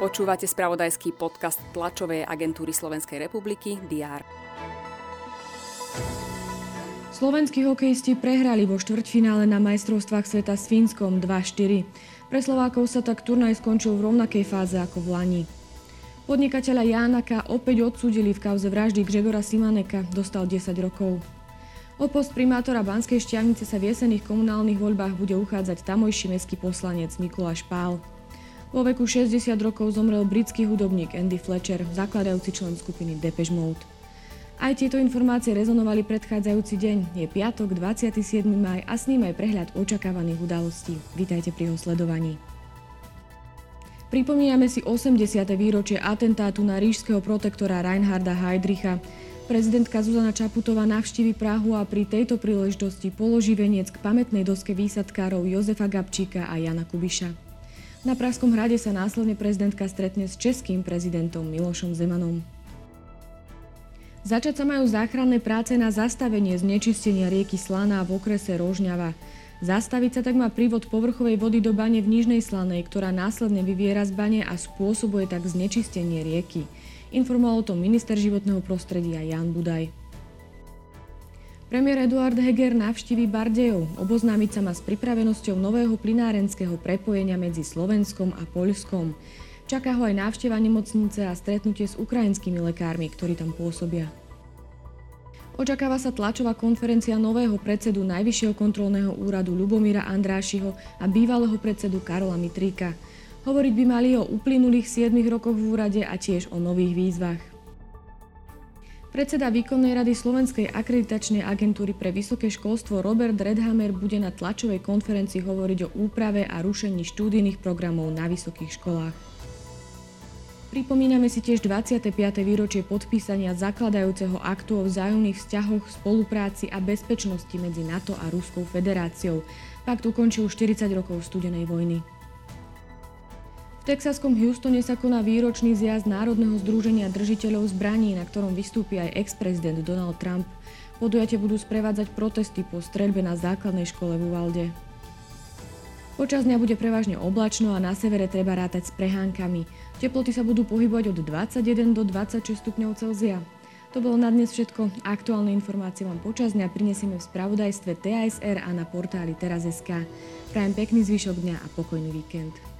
Počúvate spravodajský podcast tlačovej agentúry Slovenskej republiky DR. Slovenskí hokejisti prehrali vo štvrťfinále na majstrovstvách sveta s Fínskom 2-4. Pre Slovákov sa tak turnaj skončil v rovnakej fáze ako v Lani. Podnikateľa Jánaka opäť odsúdili v kauze vraždy Gregora Simaneka, dostal 10 rokov. O post primátora Banskej šťavnice sa v jesených komunálnych voľbách bude uchádzať tamojší mestský poslanec Mikuláš Pál. Vo veku 60 rokov zomrel britský hudobník Andy Fletcher, zakladajúci člen skupiny Depeche Mode. Aj tieto informácie rezonovali predchádzajúci deň. Je piatok, 27. maj a s ním aj prehľad očakávaných udalostí. Vítajte pri jeho sledovaní. Pripomíname si 80. výročie atentátu na rížského protektora Reinharda Heydricha. Prezidentka Zuzana Čaputová navštívi Prahu a pri tejto príležitosti položí veniec k pamätnej doske výsadkárov Jozefa Gabčíka a Jana Kubiša. Na Pražskom hrade sa následne prezidentka stretne s českým prezidentom Milošom Zemanom. Začať sa majú záchranné práce na zastavenie znečistenia rieky Slaná v okrese Rožňava. Zastaviť sa tak má prívod povrchovej vody do bane v Nižnej Slanej, ktorá následne vyviera z bane a spôsobuje tak znečistenie rieky. Informoval o tom minister životného prostredia Jan Budaj. Premiér Eduard Heger navštíví Bardejov. Oboznámiť sa má s pripravenosťou nového plinárenského prepojenia medzi Slovenskom a Poľskom. Čaká ho aj návšteva nemocnice a stretnutie s ukrajinskými lekármi, ktorí tam pôsobia. Očakáva sa tlačová konferencia nového predsedu Najvyššieho kontrolného úradu Lubomíra Andrášiho a bývalého predsedu Karola Mitríka. Hovoriť by mali o uplynulých 7 rokoch v úrade a tiež o nových výzvach. Predseda výkonnej rady Slovenskej akreditačnej agentúry pre vysoké školstvo Robert Redhammer bude na tlačovej konferencii hovoriť o úprave a rušení štúdijných programov na vysokých školách. Pripomíname si tiež 25. výročie podpísania zakladajúceho aktu o vzájomných vzťahoch, spolupráci a bezpečnosti medzi NATO a Ruskou federáciou. Pakt ukončil 40 rokov studenej vojny. V texaskom Houstone sa koná výročný zjazd Národného združenia držiteľov zbraní, na ktorom vystúpi aj ex-prezident Donald Trump. Podujatie budú sprevádzať protesty po streľbe na základnej škole v Uvalde. Počas dňa bude prevažne oblačno a na severe treba rátať s prehánkami. Teploty sa budú pohybovať od 21 do 26 stupňov Celzia. To bolo na dnes všetko. Aktuálne informácie vám počas dňa prinesieme v spravodajstve TASR a na portáli teraz.sk. Prajem pekný zvyšok dňa a pokojný víkend.